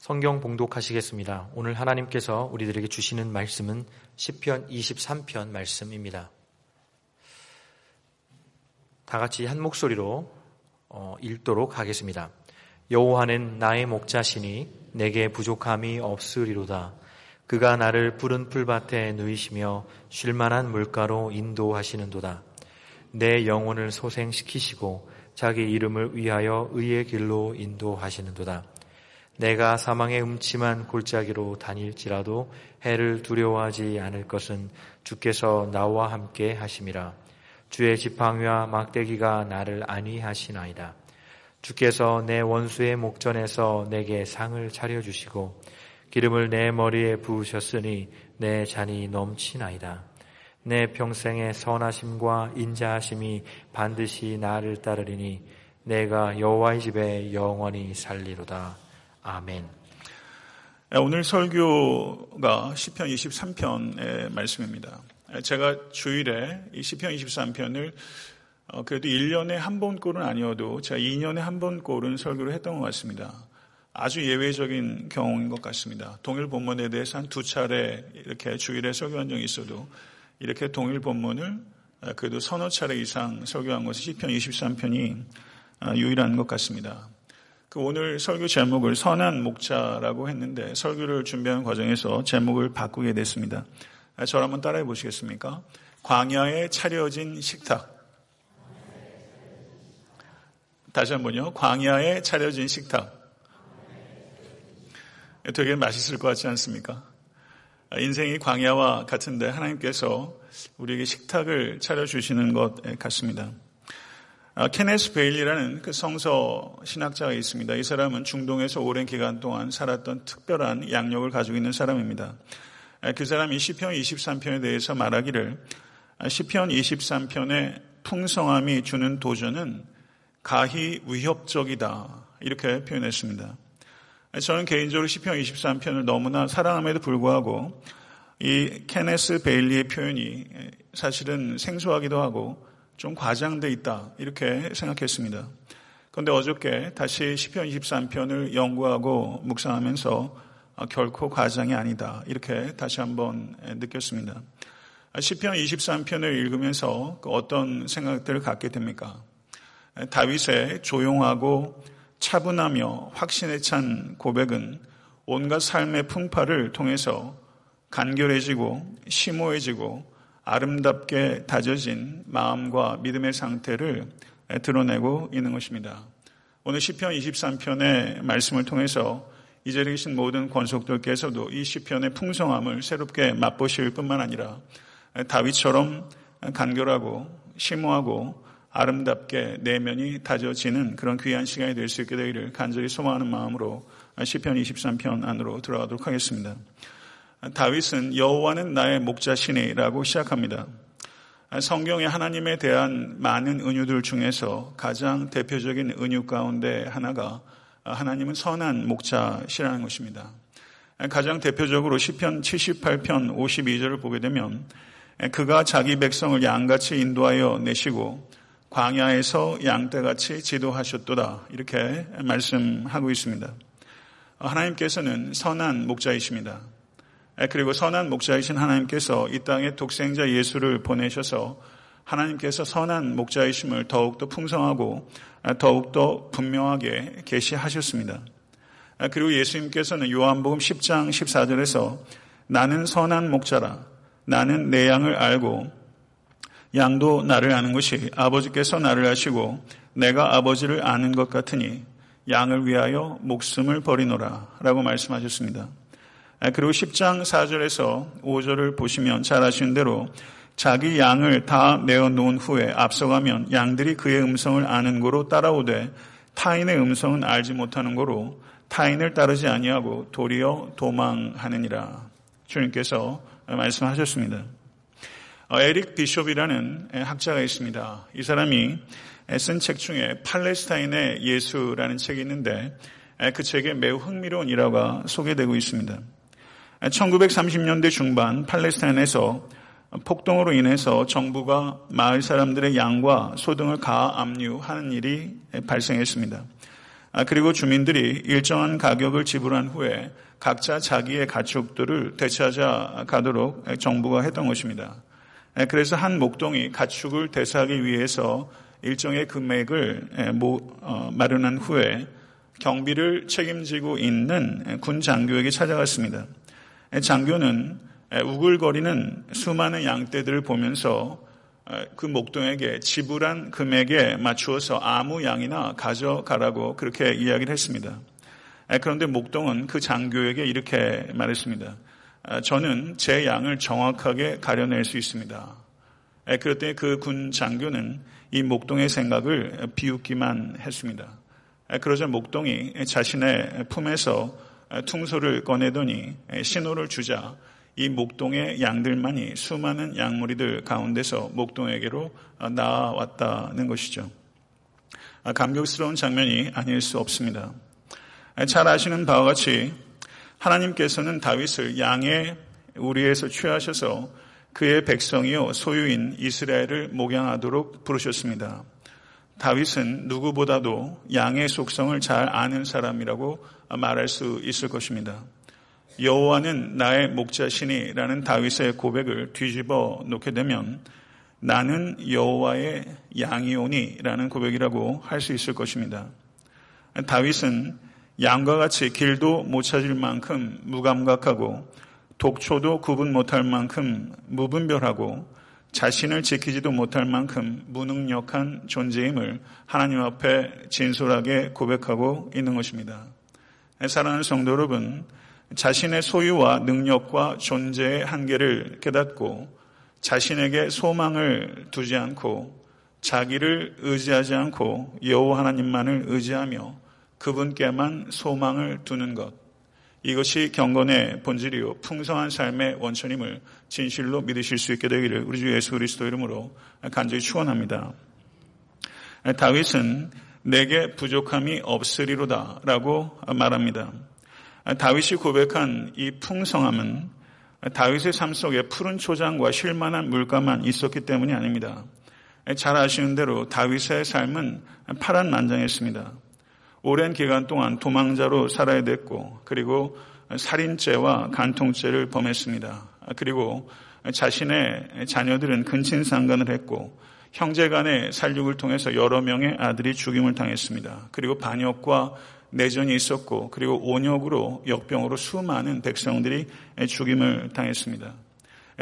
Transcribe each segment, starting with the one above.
성경 봉독하시겠습니다. 오늘 하나님께서 우리들에게 주시는 말씀은 10편 23편 말씀입니다. 다 같이 한 목소리로 어, 읽도록 하겠습니다. 여호와는 나의 목자시니 내게 부족함이 없으리로다. 그가 나를 푸른 풀밭에 누이시며 쉴만한 물가로 인도하시는도다. 내 영혼을 소생시키시고 자기 이름을 위하여 의의 길로 인도하시는도다. 내가 사망의 음침한 골짜기로 다닐지라도 해를 두려워하지 않을 것은 주께서 나와 함께 하심이라. 주의 지팡이와 막대기가 나를 안위하시나이다. 주께서 내 원수의 목전에서 내게 상을 차려주시고 기름을 내 머리에 부으셨으니 내 잔이 넘치나이다. 내 평생의 선하심과 인자하심이 반드시 나를 따르리니 내가 여호와의 집에 영원히 살리로다. 아멘. 네, 오늘 설교가 시편 23편의 말씀입니다. 제가 주일에 이 시편 23편을 어, 그래도 1년에 한 번꼴은 아니어도 제가 2년에 한 번꼴은 설교를 했던 것 같습니다. 아주 예외적인 경우인 것 같습니다. 동일 본문에 대해서 한 두 차례 이렇게 주일에 설교한 적이 있어도 이렇게 동일 본문을 그래도 서너 차례 이상 설교한 것이 시편 23편이 아, 유일한 것 같습니다. 그 오늘 설교 제목을 선한 목자라고 했는데 설교를 준비하는 과정에서 제목을 바꾸게 됐습니다. 아, 저를 한번 따라해 보시겠습니까? 광야에 차려진 식탁. 다시 한번요. 광야에 차려진 식탁. 되게 맛있을 것 같지 않습니까? 아, 인생이 광야와 같은데 하나님께서 우리에게 식탁을 차려주시는 것 같습니다. 아, 케네스 베일리라는 그 성서 신학자가 있습니다. 이 사람은 중동에서 오랜 기간 동안 살았던 특별한 양력을 가지고 있는 사람입니다. 아, 그 사람이 시편 23편에 대해서 말하기를 아, 시편 23편의 풍성함이 주는 도전은 가히 위협적이다 이렇게 표현했습니다. 저는 개인적으로 시편 23편을 너무나 사랑함에도 불구하고 이 케네스 베일리의 표현이 사실은 생소하기도 하고 좀 과장돼 있다 이렇게 생각했습니다. 그런데 어저께 다시 시편 23편을 연구하고 묵상하면서 아, 결코 과장이 아니다 이렇게 다시 한번 느꼈습니다. 시편 23편을 읽으면서 그 어떤 생각들을 갖게 됩니까? 다윗의 조용하고 차분하며 확신에 찬 고백은 온갖 삶의 풍파를 통해서 간결해지고 심오해지고 아름답게 다져진 마음과 믿음의 상태를 드러내고 있는 것입니다. 오늘 시편 23편의 말씀을 통해서 이 자리에 계신 모든 권속들께서도 이 시편의 풍성함을 새롭게 맛보실 뿐만 아니라 다윗처럼 간결하고 심오하고 아름답게 내면이 다져지는 그런 귀한 시간이 될 수 있게 되기를 간절히 소망하는 마음으로 시편 23편 안으로 들어가도록 하겠습니다. 다윗은 여호와는 나의 목자시니라고 시작합니다. 성경에 하나님에 대한 많은 은유들 중에서 가장 대표적인 은유 가운데 하나가 하나님은 선한 목자시라는 것입니다. 가장 대표적으로 시편 78편 52절을 보게 되면 그가 자기 백성을 양같이 인도하여 내시고 광야에서 양떼같이 지도하셨도다 이렇게 말씀하고 있습니다. 하나님께서는 선한 목자이십니다. 그리고 선한 목자이신 하나님께서 이 땅에 독생자 예수를 보내셔서 하나님께서 선한 목자이심을 더욱더 풍성하고 더욱더 분명하게 계시하셨습니다. 그리고 예수님께서는 요한복음 10장 14절에서 나는 선한 목자라 나는 내 양을 알고 양도 나를 아는 것이 아버지께서 나를 아시고 내가 아버지를 아는 것 같으니 양을 위하여 목숨을 버리노라 라고 말씀하셨습니다. 아, 그리고 10장 4절에서 5절을 보시면 잘 아시는 대로 자기 양을 다 내어 놓은 후에 앞서가면 양들이 그의 음성을 아는 거로 따라오되 타인의 음성은 알지 못하는 거로 타인을 따르지 아니하고 도리어 도망하느니라. 주님께서 말씀하셨습니다. 어, 에릭 비숍이라는 학자가 있습니다. 이 사람이 쓴 책 중에 팔레스타인의 예수라는 책이 있는데 그 책에 매우 흥미로운 일화가 소개되고 있습니다. 1930년대 중반 팔레스타인에서 폭동으로 인해서 정부가 마을 사람들의 양과 소 등을 가압류하는 일이 발생했습니다. 아, 그리고 주민들이 일정한 가격을 지불한 후에 각자 자기의 가축들을 되찾아 가도록 정부가 했던 것입니다. 그래서 한 목동이 가축을 대사하기 위해서 일정의 금액을 어, 마련한 후에 경비를 책임지고 있는 군 장교에게 찾아갔습니다. 장교는 우글거리는 수많은 양떼들을 보면서 그 목동에게 지불한 금액에 맞추어서 아무 양이나 가져가라고 그렇게 이야기를 했습니다. 그런데 목동은 그 장교에게 이렇게 말했습니다. 저는 제 양을 정확하게 가려낼 수 있습니다. 그랬더니 그 군 장교는 이 목동의 생각을 비웃기만 했습니다. 그러자 목동이 자신의 품에서 퉁소를 꺼내더니 신호를 주자 이 목동의 양들만이 수많은 양무리들 가운데서 목동에게로 나왔다는 것이죠. 감격스러운 장면이 아닐 수 없습니다. 잘 아시는 바와 같이 하나님께서는 다윗을 양의 우리에서 취하셔서 그의 백성이요 소유인 이스라엘을 목양하도록 부르셨습니다. 다윗은 누구보다도 양의 속성을 잘 아는 사람이라고 말할 수 있을 것입니다. 여호와는 나의 목자시니라는 다윗의 고백을 뒤집어 놓게 되면 나는 여호와의 양이오니라는 고백이라고 할 수 있을 것입니다. 다윗은 양과 같이 길도 못 찾을 만큼 무감각하고 독초도 구분 못할 만큼 무분별하고 자신을 지키지도 못할 만큼 무능력한 존재임을 하나님 앞에 진솔하게 고백하고 있는 것입니다. 사랑하는 성도 여러분, 자신의 소유와 능력과 존재의 한계를 깨닫고 자신에게 소망을 두지 않고 자기를 의지하지 않고 여호와 하나님만을 의지하며 그분께만 소망을 두는 것. 이것이 경건의 본질이요 풍성한 삶의 원천임을 진실로 믿으실 수 있게 되기를 우리 주 예수 그리스도 이름으로 간절히 축원합니다. 다윗은 내게 부족함이 없으리로다 라고 말합니다. 다윗이 고백한 이 풍성함은 다윗의 삶 속에 푸른 초장과 쉴만한 물가만 있었기 때문이 아닙니다. 잘 아시는 대로 다윗의 삶은 파란만장했습니다. 오랜 기간 동안 도망자로 살아야 됐고 그리고 살인죄와 간통죄를 범했습니다. 그리고 자신의 자녀들은 근친상간을 했고 형제 간의 살육을 통해서 여러 명의 아들이 죽임을 당했습니다. 그리고 반역과 내전이 있었고 그리고 온역으로 역병으로 수많은 백성들이 죽임을 당했습니다.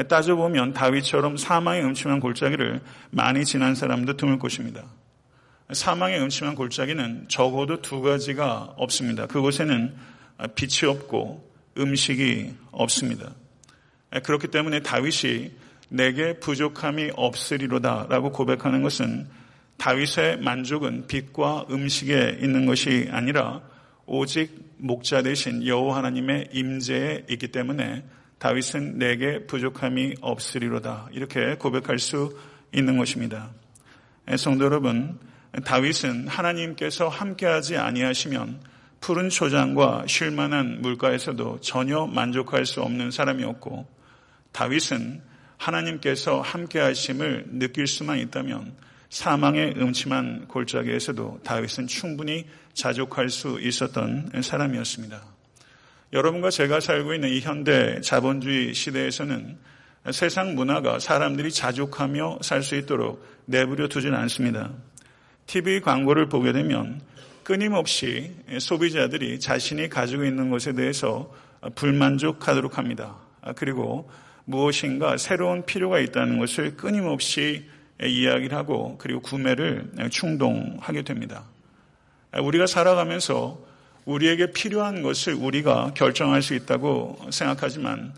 따져보면 다윗처럼 사망의 음침한 골짜기를 많이 지난 사람도 드물 것입니다. 사망의 음침한 골짜기는 적어도 두 가지가 없습니다. 그곳에는 빛이 없고 음식이 없습니다. 그렇기 때문에 다윗이 내게 부족함이 없으리로다라고 고백하는 것은 다윗의 만족은 빛과 음식에 있는 것이 아니라 오직 목자 되신 여호와 하나님의 임재에 있기 때문에 다윗은 내게 부족함이 없으리로다 이렇게 고백할 수 있는 것입니다. 성도 여러분, 다윗은 하나님께서 함께하지 아니하시면 푸른 초장과 쉴만한 물가에서도 전혀 만족할 수 없는 사람이었고 다윗은 하나님께서 함께 하심을 느낄 수만 있다면 사망의 음침한 골짜기에서도 다윗은 충분히 자족할 수 있었던 사람이었습니다. 여러분과 제가 살고 있는 이 현대 자본주의 시대에서는 세상 문화가 사람들이 자족하며 살 수 있도록 내버려 두진 않습니다. TV 광고를 보게 되면 끊임없이 소비자들이 자신이 가지고 있는 것에 대해서 불만족하도록 합니다. 그리고 무엇인가 새로운 필요가 있다는 것을 끊임없이 이야기를 하고 그리고 구매를 충동하게 됩니다. 우리가 살아가면서 우리에게 필요한 것을 우리가 결정할 수 있다고 생각하지만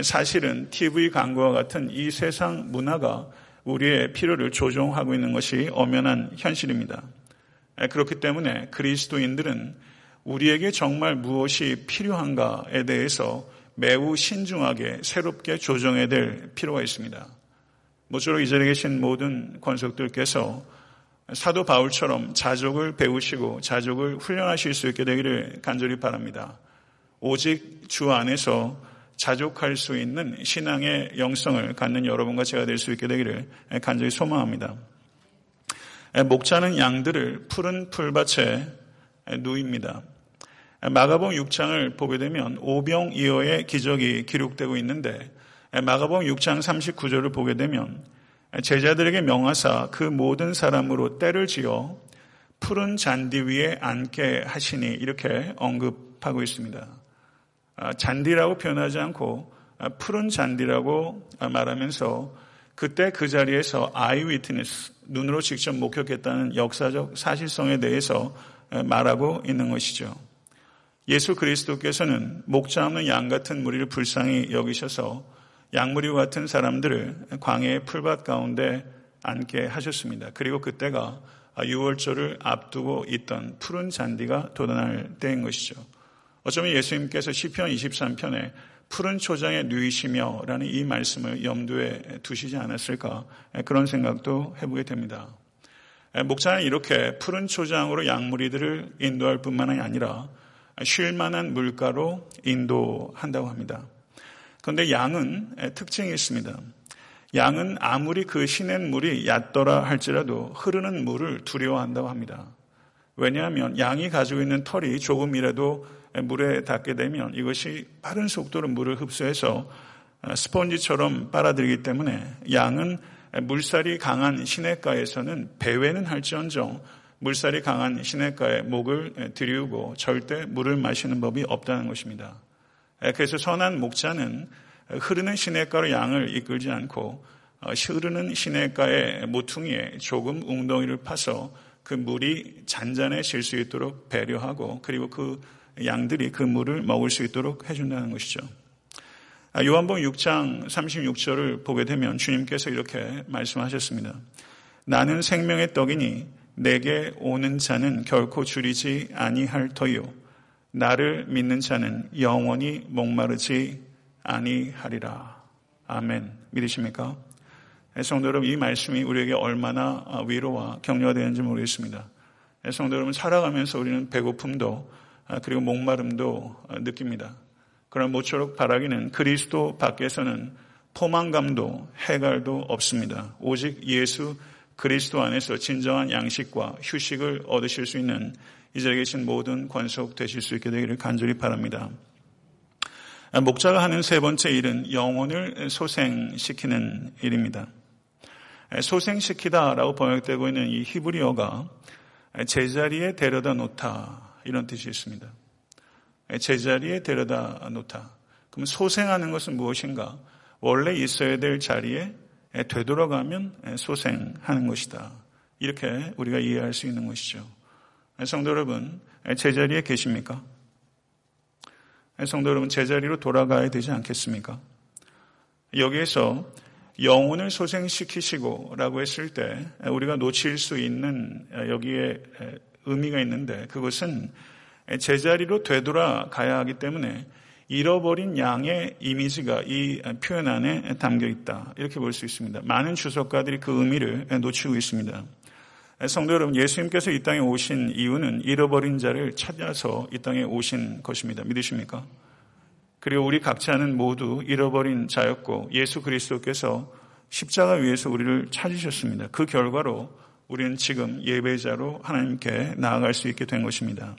사실은 TV 광고와 같은 이 세상 문화가 우리의 필요를 조종하고 있는 것이 엄연한 현실입니다. 그렇기 때문에 그리스도인들은 우리에게 정말 무엇이 필요한가에 대해서 매우 신중하게 새롭게 조정해야 될 필요가 있습니다. 모쪼록 이 자리에 계신 모든 권속들께서 사도 바울처럼 자족을 배우시고 자족을 훈련하실 수 있게 되기를 간절히 바랍니다. 오직 주 안에서 자족할 수 있는 신앙의 영성을 갖는 여러분과 제가 될 수 있게 되기를 간절히 소망합니다. 목자는 양들을 푸른 풀밭에 누입니다. 마가복 6장을 보게 되면 오병이어의 기적이 기록되고 있는데 마가복 6장 39절을 보게 되면 제자들에게 명하사 그 모든 사람으로 때를 지어 푸른 잔디 위에 앉게 하시니 이렇게 언급하고 있습니다. 아, 잔디라고 표현하지 않고 아, 푸른 잔디라고 말하면서 그때 그 자리에서 아이 위트니스 눈으로 직접 목격했다는 역사적 사실성에 대해서 말하고 있는 것이죠. 예수 그리스도께서는 목자 없는 양 같은 무리를 불쌍히 여기셔서 양무리와 같은 사람들을 광해의 풀밭 가운데 앉게 하셨습니다. 그리고 그때가 6월절을 앞두고 있던 푸른 잔디가 돋아날 때인 것이죠. 어쩌면 예수님께서 시편 23편에 푸른 초장에 누이시며라는 이 말씀을 염두에 두시지 않았을까 그런 생각도 해보게 됩니다. 목사는 이렇게 푸른 초장으로 양무리들을 인도할 뿐만 아니라 쉴 만한 물가로 인도한다고 합니다. 그런데 양은 특징이 있습니다. 양은 아무리 그 시낸 물이 얕더라 할지라도 흐르는 물을 두려워한다고 합니다. 왜냐하면 양이 가지고 있는 털이 조금이라도 물에 닿게 되면 이것이 빠른 속도로 물을 흡수해서 스펀지처럼 빨아들이기 때문에 양은 물살이 강한 시냇가에서는 배회는 할지언정 물살이 강한 시냇가에 목을 들이우고 절대 물을 마시는 법이 없다는 것입니다. 그래서 선한 목자는 흐르는 시냇가로 양을 이끌지 않고 어, 흐르는 시냇가의 모퉁이에 조금 웅덩이를 파서 그 물이 잔잔해질 수 있도록 배려하고 그리고 그 양들이 그 물을 먹을 수 있도록 해준다는 것이죠. 아, 요한복 6장 36절을 보게 되면 주님께서 이렇게 말씀하셨습니다. 나는 생명의 떡이니 내게 오는 자는 결코 줄이지 아니할 터요. 나를 믿는 자는 영원히 목마르지 아니하리라. 아멘. 믿으십니까? 성도 여러분, 이 말씀이 우리에게 얼마나 위로와 격려가 되는지 모르겠습니다. 성도 여러분, 살아가면서 우리는 배고픔도 그리고 목마름도 느낍니다. 그러나 모쪼록 바라기는 그리스도 밖에서는 포만감도 해갈도 없습니다. 오직 예수 그리스도 안에서 진정한 양식과 휴식을 얻으실 수 있는 이 자리에 계신 모든 권속 되실 수 있게 되기를 간절히 바랍니다. 목자가 하는 세 번째 일은 영혼을 소생시키는 일입니다. 소생시키다라고 번역되고 있는 이 히브리어가 제자리에 데려다 놓다 이런 뜻이 있습니다. 제자리에 데려다 놓다. 그럼 소생하는 것은 무엇인가? 원래 있어야 될 자리에 되돌아가면 소생하는 것이다. 이렇게 우리가 이해할 수 있는 것이죠. 성도 여러분, 제자리에 계십니까? 성도 여러분, 제자리로 돌아가야 되지 않겠습니까? 여기에서 영혼을 소생시키시고 라고 했을 때 우리가 놓칠 수 있는 여기에 의미가 있는데 그것은 제자리로 되돌아가야 하기 때문에 잃어버린 양의 이미지가 이 표현 안에 담겨 있다. 이렇게 볼 수 있습니다. 많은 주석가들이 그 의미를 놓치고 있습니다. 성도 여러분, 예수님께서 이 땅에 오신 이유는 잃어버린 자를 찾아서 이 땅에 오신 것입니다. 믿으십니까? 그리고 우리 각자는 모두 잃어버린 자였고 예수 그리스도께서 십자가 위에서 우리를 찾으셨습니다. 그 결과로 우리는 지금 예배자로 하나님께 나아갈 수 있게 된 것입니다.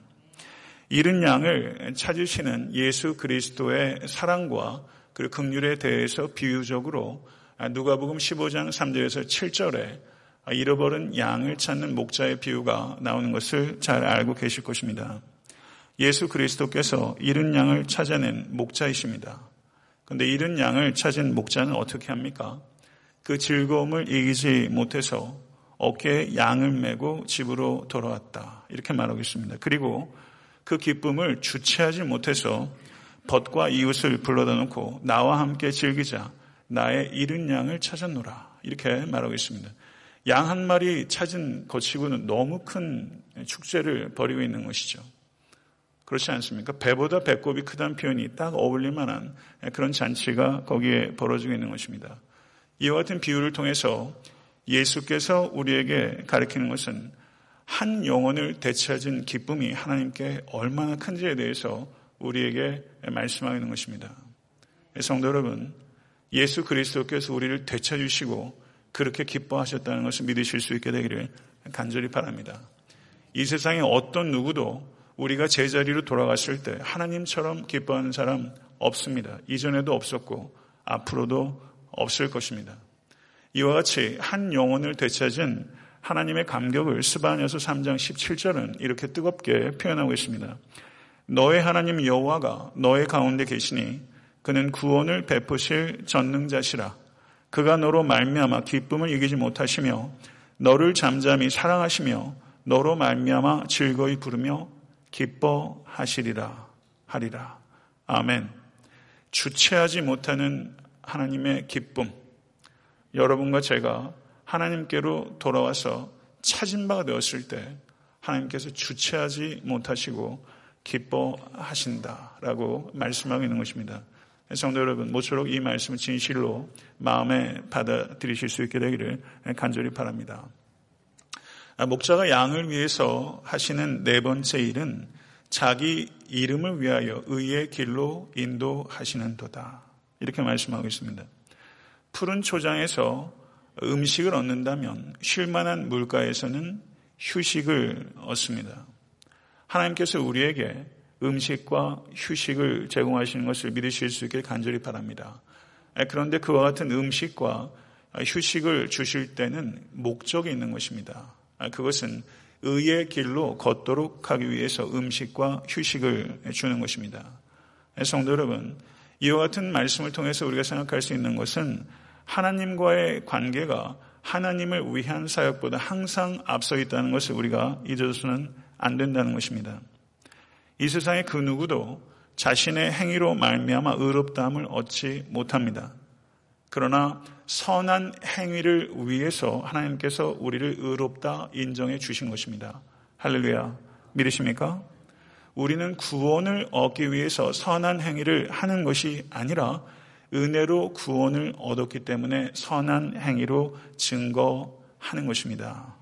잃은 양을 찾으시는 예수 그리스도의 사랑과 그리고 긍휼에 대해서 비유적으로 누가복음 15장 3절에서 7절에 잃어버린 양을 찾는 목자의 비유가 나오는 것을 잘 알고 계실 것입니다. 예수 그리스도께서 잃은 양을 찾아낸 목자이십니다. 그런데 잃은 양을 찾은 목자는 어떻게 합니까? 그 즐거움을 이기지 못해서 어깨에 양을 메고 집으로 돌아왔다. 이렇게 말하고 있습니다. 그리고 그 기쁨을 주체하지 못해서 벗과 이웃을 불러다 놓고 나와 함께 즐기자 나의 잃은 양을 찾았노라 이렇게 말하고 있습니다. 양 한 마리 찾은 것이고는 너무 큰 축제를 벌이고 있는 것이죠. 그렇지 않습니까? 배보다 배꼽이 크다는 표현이 딱 어울릴 만한 그런 잔치가 거기에 벌어지고 있는 것입니다. 이와 같은 비유를 통해서 예수께서 우리에게 가르치는 것은 한 영혼을 되찾은 기쁨이 하나님께 얼마나 큰지에 대해서 우리에게 말씀하고 있는 것입니다. 성도 여러분, 예수 그리스도께서 우리를 되찾으시고 그렇게 기뻐하셨다는 것을 믿으실 수 있게 되기를 간절히 바랍니다. 이 세상에 어떤 누구도 우리가 제자리로 돌아갔을 때 하나님처럼 기뻐하는 사람 없습니다. 이전에도 없었고 앞으로도 없을 것입니다. 이와 같이 한 영혼을 되찾은 하나님의 감격을 스바냐서 3장 17절은 이렇게 뜨겁게 표현하고 있습니다. 너의 하나님 여호와가 너의 가운데 계시니 그는 구원을 베푸실 전능자시라. 그가 너로 말미암아 기쁨을 이기지 못하시며 너를 잠잠히 사랑하시며 너로 말미암아 즐거이 부르며 기뻐하시리라 하리라. 아멘. 주체하지 못하는 하나님의 기쁨. 여러분과 제가 하나님께로 돌아와서 찾은 바가 되었을 때 하나님께서 주체하지 못하시고 기뻐하신다라고 말씀하고 있는 것입니다. 성도 여러분, 모쪼록 이 말씀을 진실로 마음에 받아들이실 수 있게 되기를 간절히 바랍니다. 목자가 양을 위해서 하시는 네 번째 일은 자기 이름을 위하여 의의 길로 인도하시는 도다. 이렇게 말씀하고 있습니다. 푸른 초장에서 음식을 얻는다면 쉴 만한 물가에서는 휴식을 얻습니다. 하나님께서 우리에게 음식과 휴식을 제공하시는 것을 믿으실 수 있길 간절히 바랍니다. 그런데 그와 같은 음식과 휴식을 주실 때는 목적이 있는 것입니다. 그것은 의의 길로 걷도록 하기 위해서 음식과 휴식을 주는 것입니다. 성도 여러분, 이와 같은 말씀을 통해서 우리가 생각할 수 있는 것은 하나님과의 관계가 하나님을 위한 사역보다 항상 앞서 있다는 것을 우리가 잊어서는 안 된다는 것입니다. 이 세상의 그 누구도 자신의 행위로 말미암아 의롭다함을 얻지 못합니다. 그러나 선한 행위를 위해서 하나님께서 우리를 의롭다 인정해 주신 것입니다. 할렐루야. 믿으십니까? 우리는 구원을 얻기 위해서 선한 행위를 하는 것이 아니라 은혜로 구원을 얻었기 때문에 선한 행위로 증거하는 것입니다.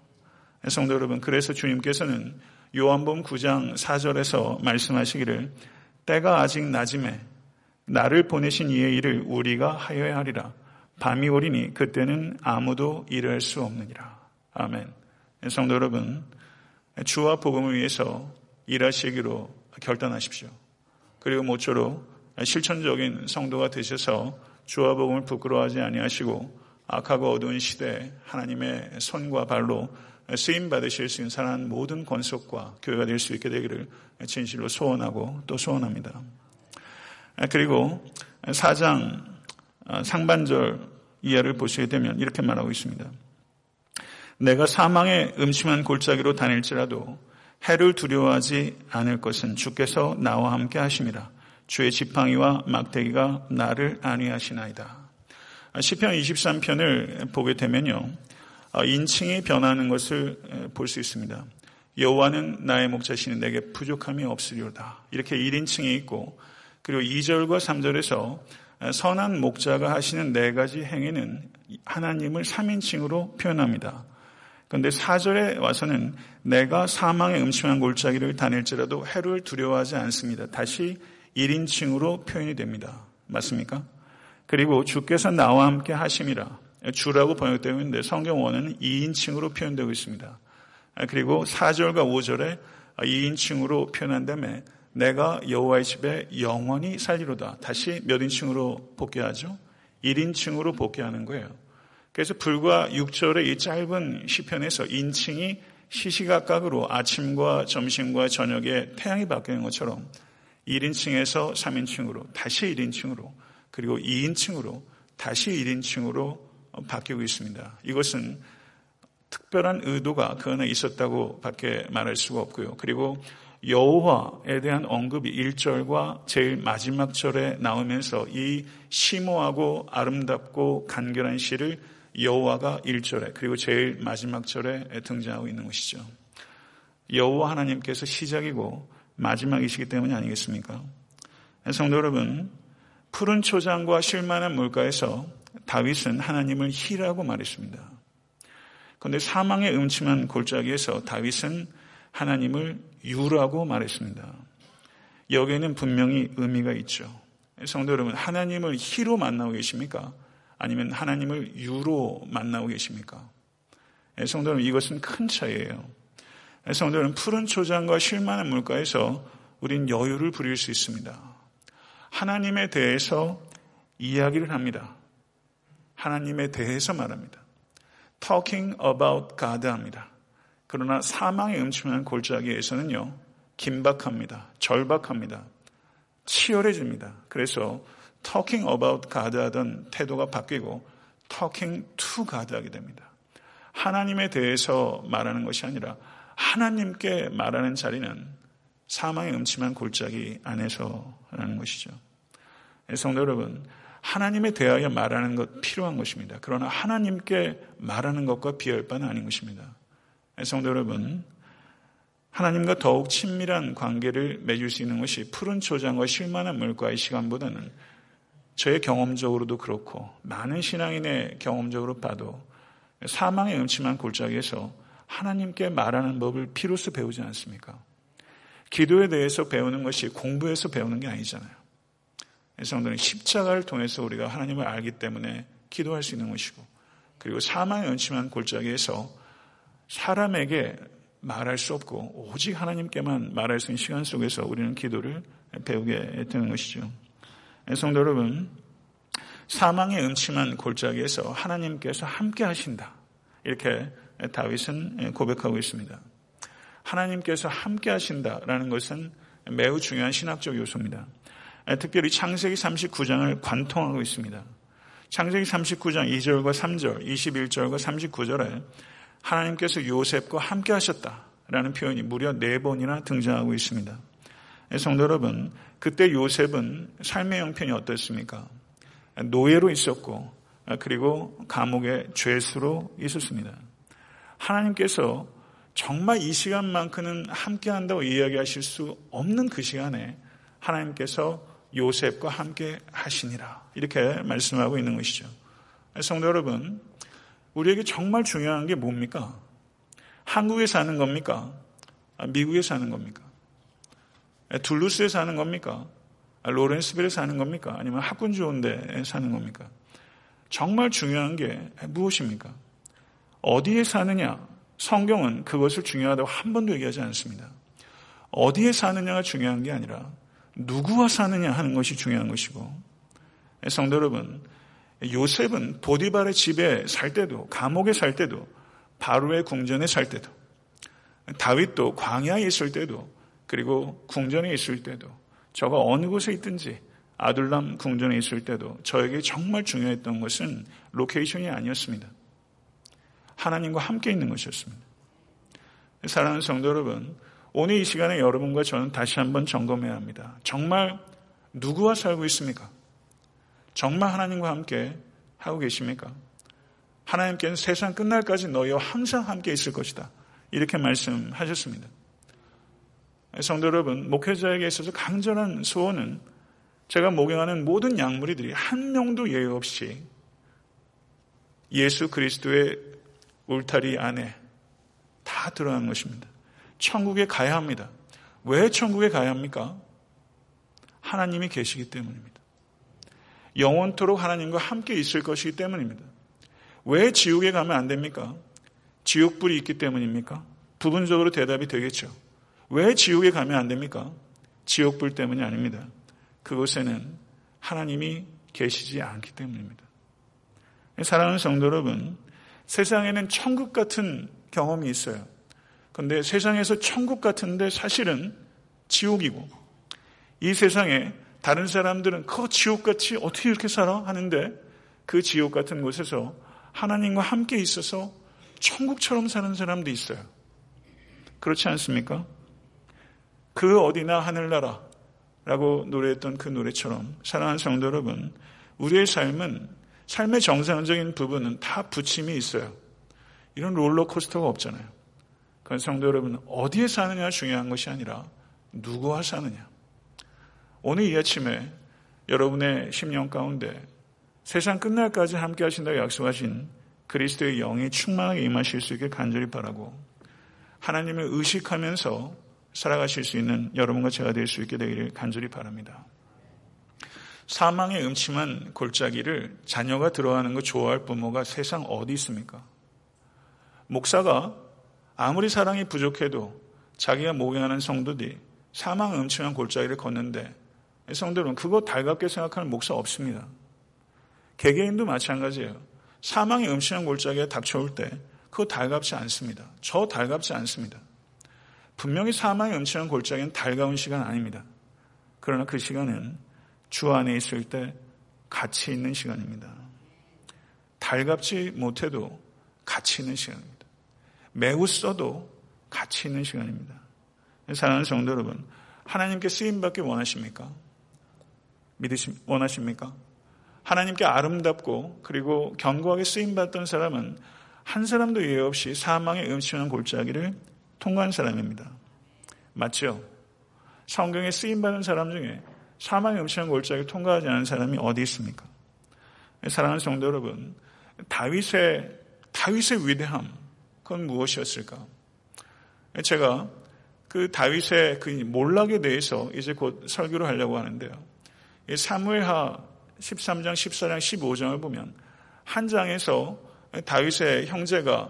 성도 여러분, 그래서 주님께서는 요한복음 9장 4절에서 말씀하시기를 때가 아직 낮음에 나를 보내신 이의 일을 우리가 하여야 하리라. 밤이 오리니 그때는 아무도 일할 수 없느니라. 아멘. 성도 여러분, 주와 복음을 위해서 일하시기로 결단하십시오. 그리고 모쪼록 실천적인 성도가 되셔서 주와 복음을 부끄러워하지 아니하시고 악하고 어두운 시대에 하나님의 손과 발로 쓰임 받으실 수 있는 사랑하는 모든 권속과 교회가 될 수 있게 되기를 진실로 소원하고 또 소원합니다. 그리고 사장 상반절 이하를 보시게 되면 이렇게 말하고 있습니다. 내가 사망의 음침한 골짜기로 다닐지라도 해를 두려워하지 않을 것은 주께서 나와 함께 하심이라. 주의 지팡이와 막대기가 나를 안위하시나이다. 시편 23편을 보게 되면요. 인칭이 변하는 것을 볼 수 있습니다. 여호와는 나의 목자시는 내게 부족함이 없으리로다. 이렇게 1인칭이 있고 그리고 2절과 3절에서 선한 목자가 하시는 네 가지 행위는 하나님을 3인칭으로 표현합니다. 그런데 4절에 와서는 내가 사망의 음침한 골짜기를 다닐지라도 해를 두려워하지 않습니다. 다시 1인칭으로 표현이 됩니다. 맞습니까? 그리고 주께서 나와 함께 하심이라. 주라고 번역되고 있는데 성경 원어는 2인칭으로 표현되고 있습니다. 그리고 4절과 5절에 2인칭으로 표현한 다음에 내가 여호와의 집에 영원히 살리로다. 다시 몇 인칭으로 복귀하죠? 1인칭으로 복귀하는 거예요. 그래서 불과 6절의 이 짧은 시편에서 인칭이 시시각각으로 아침과 점심과 저녁에 태양이 바뀌는 것처럼 1인칭에서 3인칭으로 다시 1인칭으로 그리고 2인칭으로 다시 1인칭으로 바뀌고 있습니다. 이것은 특별한 의도가 그 안에 있었다고 밖에 말할 수가 없고요. 그리고 여호와에 대한 언급이 1절과 제일 마지막 절에 나오면서 이 심오하고 아름답고 간결한 시를 여호와가 1절에 그리고 제일 마지막 절에 등장하고 있는 것이죠. 여호와 하나님께서 시작이고 마지막이시기 때문이 아니겠습니까? 성도 여러분, 푸른 초장과 실만한 물가에서 다윗은 하나님을 희라고 말했습니다. 그런데 사망의 음침한 골짜기에서 다윗은 하나님을 유라고 말했습니다. 여기에는 분명히 의미가 있죠. 성도 여러분, 하나님을 희로 만나고 계십니까? 아니면 하나님을 유로 만나고 계십니까? 성도 여러분, 이것은 큰 차이예요. 성도는 푸른 초장과 쉴만한 물가에서 우린 여유를 부릴 수 있습니다. 하나님에 대해서 이야기를 합니다. 하나님에 대해서 말합니다. talking about God 합니다. 그러나 사망의 음침한 골짜기에서는요, 긴박합니다. 절박합니다. 치열해집니다. 그래서 talking about God 하던 태도가 바뀌고 talking to God 하게 됩니다. 하나님에 대해서 말하는 것이 아니라 하나님께 말하는 자리는 사망의 음침한 골짜기 안에서라는 것이죠. 성도 여러분, 하나님에 대하여 말하는 것 필요한 것입니다. 그러나 하나님께 말하는 것과 비할 바는 아닌 것입니다. 성도 여러분, 하나님과 더욱 친밀한 관계를 맺을 수 있는 것이 푸른 초장과 실만한 물과의 시간보다는 저의 경험적으로도 그렇고 많은 신앙인의 경험적으로 봐도 사망의 음침한 골짜기에서 하나님께 말하는 법을 피로서 배우지 않습니까? 기도에 대해서 배우는 것이 공부해서 배우는 게 아니잖아요. 성도는 십자가를 통해서 우리가 하나님을 알기 때문에 기도할 수 있는 것이고 그리고 사망의 음침한 골짜기에서 사람에게 말할 수 없고 오직 하나님께만 말할 수 있는 시간 속에서 우리는 기도를 배우게 되는 것이죠. 성도 여러분, 사망의 음침한 골짜기에서 하나님께서 함께 하신다. 이렇게 다윗은 고백하고 있습니다. 하나님께서 함께 하신다라는 것은 매우 중요한 신학적 요소입니다. 특별히 창세기 39장을 관통하고 있습니다. 창세기 39장 2절과 3절, 21절과 39절에 하나님께서 요셉과 함께 하셨다라는 표현이 무려 네 번이나 등장하고 있습니다. 성도 여러분, 그때 요셉은 삶의 형편이 어떻습니까? 노예로 있었고, 그리고 감옥의 죄수로 있었습니다. 하나님께서 정말 이 시간만큼은 함께 한다고 이야기하실 수 없는 그 시간에 하나님께서 요셉과 함께 하시니라. 이렇게 말씀하고 있는 것이죠. 성도 여러분, 우리에게 정말 중요한 게 뭡니까? 한국에 사는 겁니까? 미국에 사는 겁니까? 둘루스에 사는 겁니까? 로렌스빌에 사는 겁니까? 아니면 학군 좋은 데 사는 겁니까? 정말 중요한 게 무엇입니까? 어디에 사느냐? 성경은 그것을 중요하다고 한 번도 얘기하지 않습니다. 어디에 사느냐가 중요한 게 아니라 누구와 사느냐 하는 것이 중요한 것이고 성도 여러분 요셉은 보디발의 집에 살 때도 감옥에 살 때도 바로의 궁전에 살 때도 다윗도 광야에 있을 때도 그리고 궁전에 있을 때도 저가 어느 곳에 있든지 아둘람 궁전에 있을 때도 저에게 정말 중요했던 것은 로케이션이 아니었습니다. 하나님과 함께 있는 것이었습니다. 사랑하는 성도 여러분, 오늘 이 시간에 여러분과 저는 다시 한번 점검해야 합니다. 정말 누구와 살고 있습니까? 정말 하나님과 함께 하고 계십니까? 하나님께는 세상 끝날까지 너희와 항상 함께 있을 것이다. 이렇게 말씀하셨습니다. 성도 여러분, 목회자에게 있어서 강절한 소원은 제가 목용하는 모든 양무리들이 한 명도 예외 없이 예수 그리스도의 울타리 안에 다 들어간 것입니다. 천국에 가야 합니다. 왜 천국에 가야 합니까? 하나님이 계시기 때문입니다. 영원토록 하나님과 함께 있을 것이기 때문입니다. 왜 지옥에 가면 안 됩니까? 지옥불이 있기 때문입니까? 부분적으로 대답이 되겠죠. 왜 지옥에 가면 안 됩니까? 지옥불 때문이 아닙니다. 그곳에는 하나님이 계시지 않기 때문입니다. 사랑하는 성도 여러분, 세상에는 천국 같은 경험이 있어요. 그런데 세상에서 천국 같은데 사실은 지옥이고 이 세상에 다른 사람들은 그 지옥같이 어떻게 이렇게 살아? 하는데 그 지옥 같은 곳에서 하나님과 함께 있어서 천국처럼 사는 사람도 있어요. 그렇지 않습니까? 그 어디나 하늘나라라고 노래했던 그 노래처럼 사랑하는 성도 여러분, 우리의 삶은 삶의 정상적인 부분은 다 부침이 있어요. 이런 롤러코스터가 없잖아요. 그건 성도 여러분, 어디에 사느냐가 중요한 것이 아니라 누구와 사느냐. 오늘 이 아침에 여러분의 심령 가운데 세상 끝날까지 함께 하신다고 약속하신 그리스도의 영이 충만하게 임하실 수 있게 간절히 바라고 하나님을 의식하면서 살아가실 수 있는 여러분과 제가 될 수 있게 되기를 간절히 바랍니다. 사망의 음침한 골짜기를 자녀가 들어가는 거 좋아할 부모가 세상 어디 있습니까? 목사가 아무리 사랑이 부족해도 자기가 목양하는 성도들이 사망 음침한 골짜기를 걷는데 성도들은 그거 달갑게 생각하는 목사 없습니다. 개개인도 마찬가지예요. 사망의 음침한 골짜기에 닥쳐올 때 그거 달갑지 않습니다. 저 달갑지 않습니다. 분명히 사망의 음침한 골짜기는 달가운 시간 아닙니다. 그러나 그 시간은 주 안에 있을 때 가치 있는 시간입니다. 달갑지 못해도 가치 있는 시간입니다. 매우 써도 가치 있는 시간입니다. 사랑하는 성도 여러분, 하나님께 쓰임받기 원하십니까? 믿으시, 원하십니까? 하나님께 아름답고 그리고 견고하게 쓰임받던 사람은 한 사람도 예외 없이 사망의 음침한 골짜기를 통과한 사람입니다. 맞죠? 성경에 쓰임받은 사람 중에 사망의 음침한 골짜기를 통과하지 않은 사람이 어디 있습니까? 사랑하는 성도 여러분, 다윗의, 다윗의 위대함, 그건 무엇이었을까? 제가 그 다윗의 그 몰락에 대해서 이제 곧 설교를 하려고 하는데요. 사무엘하 13장, 14장, 15장을 보면 한 장에서 다윗의 형제가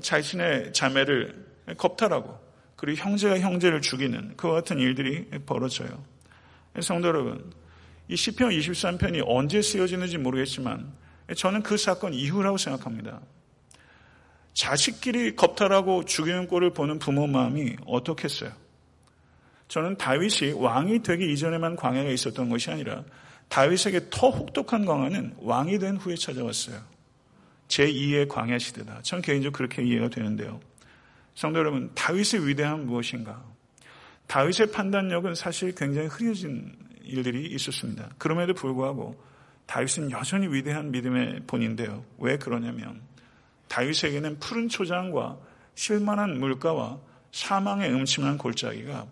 자신의 자매를 겁탈하고 그리고 형제가 형제를 죽이는 그와 같은 일들이 벌어져요. 성도 여러분, 이 시편 23편이 언제 쓰여지는지 모르겠지만 저는 그 사건 이후라고 생각합니다. 자식끼리 겁탈하고 죽이는 꼴을 보는 부모 마음이 어떻겠어요? 저는 다윗이 왕이 되기 이전에만 광야가 있었던 것이 아니라 다윗에게 더 혹독한 광야는 왕이 된 후에 찾아왔어요. 제2의 광야 시대다. 전 개인적으로 그렇게 이해가 되는데요. 성도 여러분, 다윗의 위대함은 무엇인가? 다윗의 판단력은 사실 굉장히 흐려진 일들이 있었습니다. 그럼에도 불구하고 다윗은 여전히 위대한 믿음의 본인데요. 왜 그러냐면 다윗에게는 푸른 초장과 실만한 물가와 사망의 음침한 골짜기가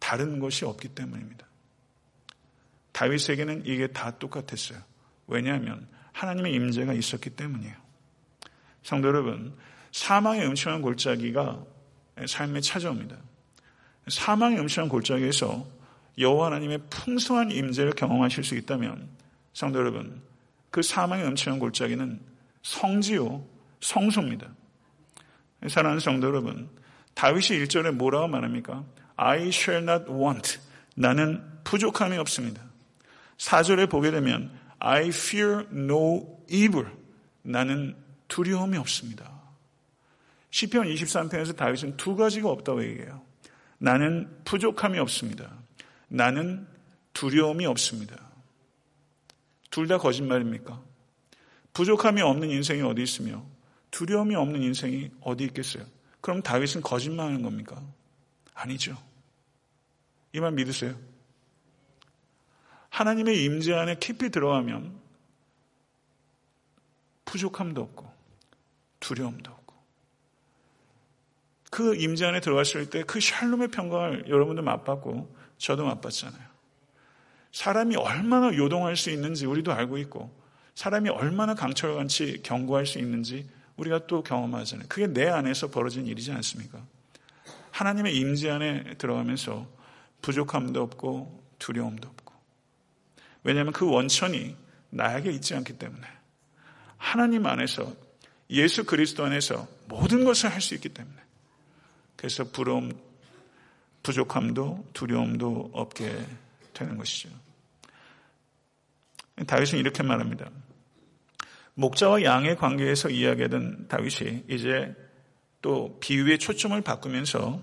다른 것이 없기 때문입니다. 다윗에게는 이게 다 똑같았어요. 왜냐하면 하나님의 임재가 있었기 때문이에요. 성도 여러분, 사망의 음침한 골짜기가 삶에 찾아옵니다. 사망의 음침한 골짜기에서 여호와 하나님의 풍성한 임재를 경험하실 수 있다면 성도 여러분, 그 사망의 음침한 골짜기는 성지요, 성소입니다. 사랑하는 성도 여러분, 다윗이 1절에 뭐라고 말합니까? I shall not want. 나는 부족함이 없습니다. 4절에 보게 되면 I fear no evil. 나는 두려움이 없습니다. 시편 23편에서 다윗은 두 가지가 없다고 얘기해요. 나는 부족함이 없습니다. 나는 두려움이 없습니다. 둘 다 거짓말입니까? 부족함이 없는 인생이 어디 있으며 두려움이 없는 인생이 어디 있겠어요? 그럼 다윗은 거짓말하는 겁니까? 아니죠. 이 말 믿으세요? 하나님의 임재 안에 깊이 들어가면 부족함도 없고 두려움도 그 임재 안에 들어갔을 때 그 샬롬의 평강을 여러분도 맛봤고 저도 맛봤잖아요. 사람이 얼마나 요동할 수 있는지 우리도 알고 있고 사람이 얼마나 강철같이 경고할 수 있는지 우리가 또 경험하잖아요. 그게 내 안에서 벌어진 일이지 않습니까? 하나님의 임재 안에 들어가면서 부족함도 없고 두려움도 없고 왜냐하면 그 원천이 나에게 있지 않기 때문에 하나님 안에서 예수 그리스도 안에서 모든 것을 할 수 있기 때문에 그래서 부러움, 부족함도 두려움도 없게 되는 것이죠. 다윗은 이렇게 말합니다. 목자와 양의 관계에서 이야기하던 다윗이 이제 또 비유의 초점을 바꾸면서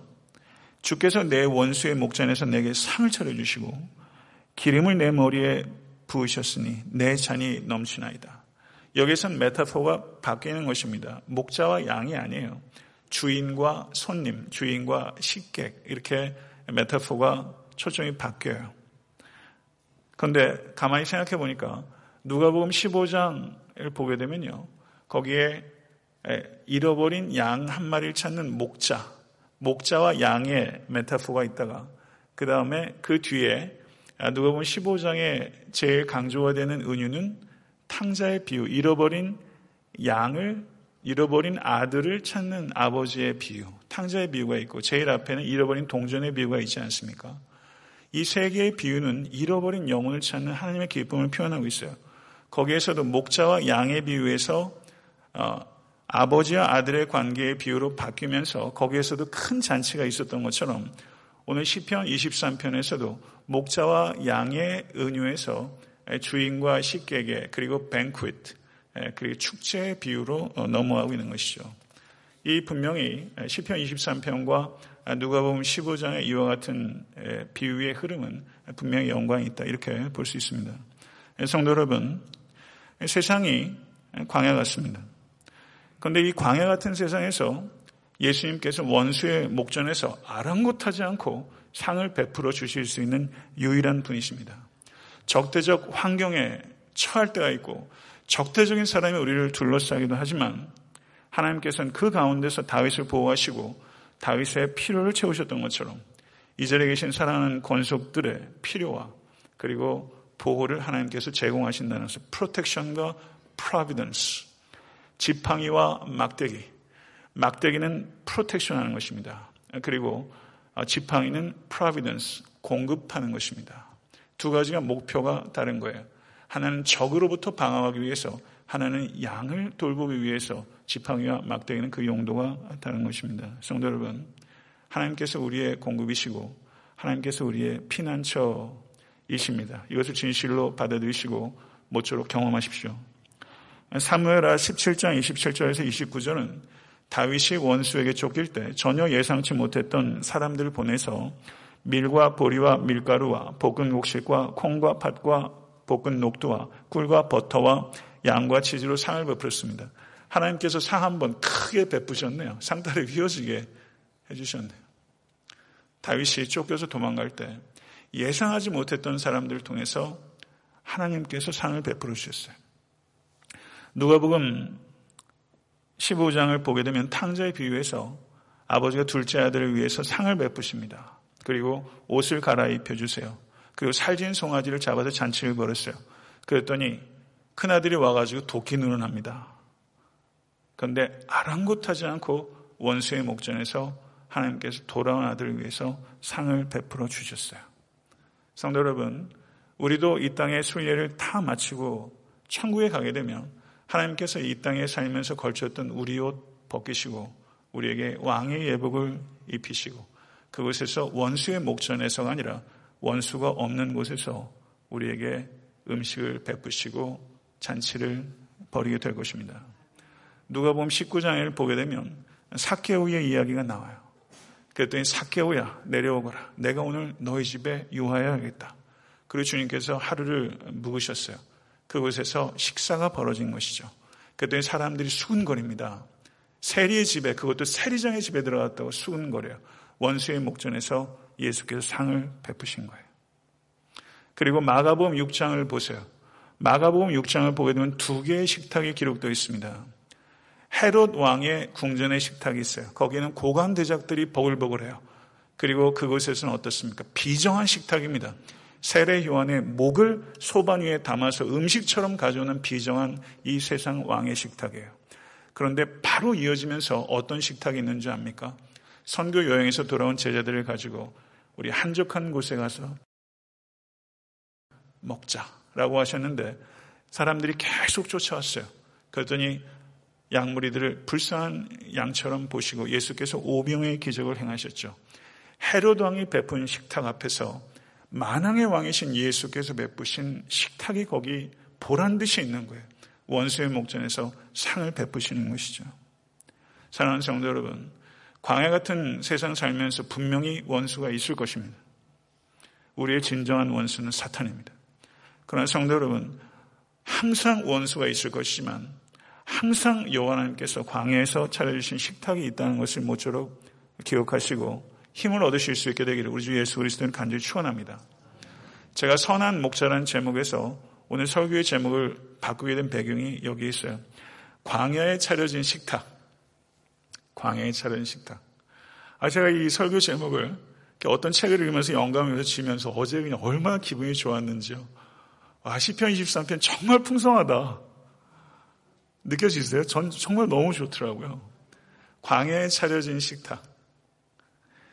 주께서 내 원수의 목전에서 내게 상을 차려주시고 기름을 내 머리에 부으셨으니 내 잔이 넘치나이다. 여기선 메타포가 바뀌는 것입니다. 목자와 양이 아니에요. 주인과 손님, 주인과 식객 이렇게 메타포가 초점이 바뀌어요. 그런데 가만히 생각해 보니까 누가복음 15장을 보게 되면요. 거기에 잃어버린 양 한 마리를 찾는 목자, 목자와 양의 메타포가 있다가 그 다음에 그 뒤에 아, 누가 보면 15장에 제일 강조가 되는 은유는 탕자의 비유, 잃어버린 양을 잃어버린 아들을 찾는 아버지의 비유, 탕자의 비유가 있고 제일 앞에는 잃어버린 동전의 비유가 있지 않습니까? 이 세 개의 비유는 잃어버린 영혼을 찾는 하나님의 기쁨을 표현하고 있어요. 거기에서도 목자와 양의 비유에서 어, 아버지와 아들의 관계의 비유로 바뀌면서 거기에서도 큰 잔치가 있었던 것처럼 오늘 시편 23편에서도 목자와 양의 은유에서 주인과 식객의 그리고 뱅퀴트 그리고 축제의 비유로 어, 넘어가고 있는 것이죠. 이 분명히 시편 23편과 누가복음 15장의 이와 같은 비유의 흐름은 분명히 연관이 있다 이렇게 볼 수 있습니다. 성도 여러분, 세상이 광야 같습니다. 그런데 이 광야 같은 세상에서 예수님께서 원수의 목전에서 아랑곳하지 않고 상을 베풀어 주실 수 있는 유일한 분이십니다. 적대적 환경에 처할 때가 있고 적대적인 사람이 우리를 둘러싸기도 하지만 하나님께서는 그 가운데서 다윗을 보호하시고 다윗의 필요를 채우셨던 것처럼 이 자리에 계신 사랑하는 권속들의 필요와 그리고 보호를 하나님께서 제공하신다는 것을 프로텍션과 프로비던스 지팡이와 막대기 막대기는 프로텍션 하는 것입니다. 그리고 지팡이는 프로비던스 공급하는 것입니다. 두 가지가 목표가 다른 거예요. 하나는 적으로부터 방어하기 위해서 하나는 양을 돌보기 위해서 지팡이와 막대기는 그 용도가 다른 것입니다. 성도 여러분, 하나님께서 우리의 공급이시고 하나님께서 우리의 피난처이십니다. 이것을 진실로 받아들이시고 모쪼록 경험하십시오. 사무엘하 17장 27절에서 29절은 다윗이 원수에게 쫓길 때 전혀 예상치 못했던 사람들을 보내서 밀과 보리와 밀가루와 볶은 곡식과 콩과 팥과 볶은 녹두와 꿀과 버터와 양과 치즈로 상을 베풀었습니다. 하나님께서 상 한 번 크게 베푸셨네요. 상다리 휘어지게 해주셨네요. 다윗이 쫓겨서 도망갈 때 예상하지 못했던 사람들을 통해서 하나님께서 상을 베풀어 주셨어요. 누가복음 15장을 보게 되면 탕자의 비유에서 아버지가 둘째 아들을 위해서 상을 베푸십니다. 그리고 옷을 갈아입혀 주세요. 그리고 살진 송아지를 잡아서 잔치를 벌였어요. 그랬더니 큰아들이 와가지고 도끼 눈을 합니다. 그런데 아랑곳하지 않고 원수의 목전에서 하나님께서 돌아온 아들을 위해서 상을 베풀어 주셨어요. 성도 여러분, 우리도 이 땅의 순례를 다 마치고 천국에 가게 되면 하나님께서 이 땅에 살면서 걸쳤던 우리 옷 벗기시고 우리에게 왕의 예복을 입히시고 그곳에서 원수의 목전에서가 아니라 원수가 없는 곳에서 우리에게 음식을 베푸시고 잔치를 벌이게 될 것입니다. 누가 보면 19장을 보게 되면 사케오의 이야기가 나와요. 그랬더니 사케오야 내려오거라. 내가 오늘 너희 집에 유하여야겠다. 그리고 주님께서 하루를 묵으셨어요. 그곳에서 식사가 벌어진 것이죠. 그랬더니 사람들이 수근거립니다. 세리의 집에 그것도 세리장의 집에 들어갔다고 수근거려요. 원수의 목전에서 예수께서 상을 베푸신 거예요. 그리고 마가복음 6장을 보세요. 마가복음 6장을 보게 되면 두 개의 식탁이 기록되어 있습니다. 헤롯 왕의 궁전의 식탁이 있어요. 거기는 고관 대작들이 버글버글해요. 그리고 그곳에서는 어떻습니까? 비정한 식탁입니다. 세례 요한의 목을 소반 위에 담아서 음식처럼 가져오는 비정한 이 세상 왕의 식탁이에요. 그런데 바로 이어지면서 어떤 식탁이 있는지 압니까? 선교 여행에서 돌아온 제자들을 가지고 우리 한적한 곳에 가서 먹자라고 하셨는데 사람들이 계속 쫓아왔어요. 그랬더니 양무리들을 불쌍한 양처럼 보시고 예수께서 오병의 기적을 행하셨죠. 헤롯 왕이 베푼 식탁 앞에서 만왕의 왕이신 예수께서 베푸신 식탁이 거기 보란 듯이 있는 거예요. 원수의 목전에서 상을 베푸시는 것이죠. 사랑하는 성도 여러분, 광야 같은 세상 살면서 분명히 원수가 있을 것입니다. 우리의 진정한 원수는 사탄입니다. 그러나 성도 여러분, 항상 원수가 있을 것이지만 항상 여호와 하나님께서 광야에서 차려주신 식탁이 있다는 것을 모쪼록 기억하시고 힘을 얻으실 수 있게 되기를 우리 주 예수 그리스도는 간절히 축원합니다. 제가 선한 목자라는 제목에서 오늘 설교의 제목을 바꾸게 된 배경이 여기 있어요. 광야에 차려진 식탁. 광야에 차려진 식탁. 아, 제가 이 설교 제목을 어떤 책을 읽으면서 영감을 지면서 어제 그냥 얼마나 기분이 좋았는지요. 와, 시편 23편 정말 풍성하다. 느껴지세요? 전 정말 너무 좋더라고요. 광야에 차려진 식탁.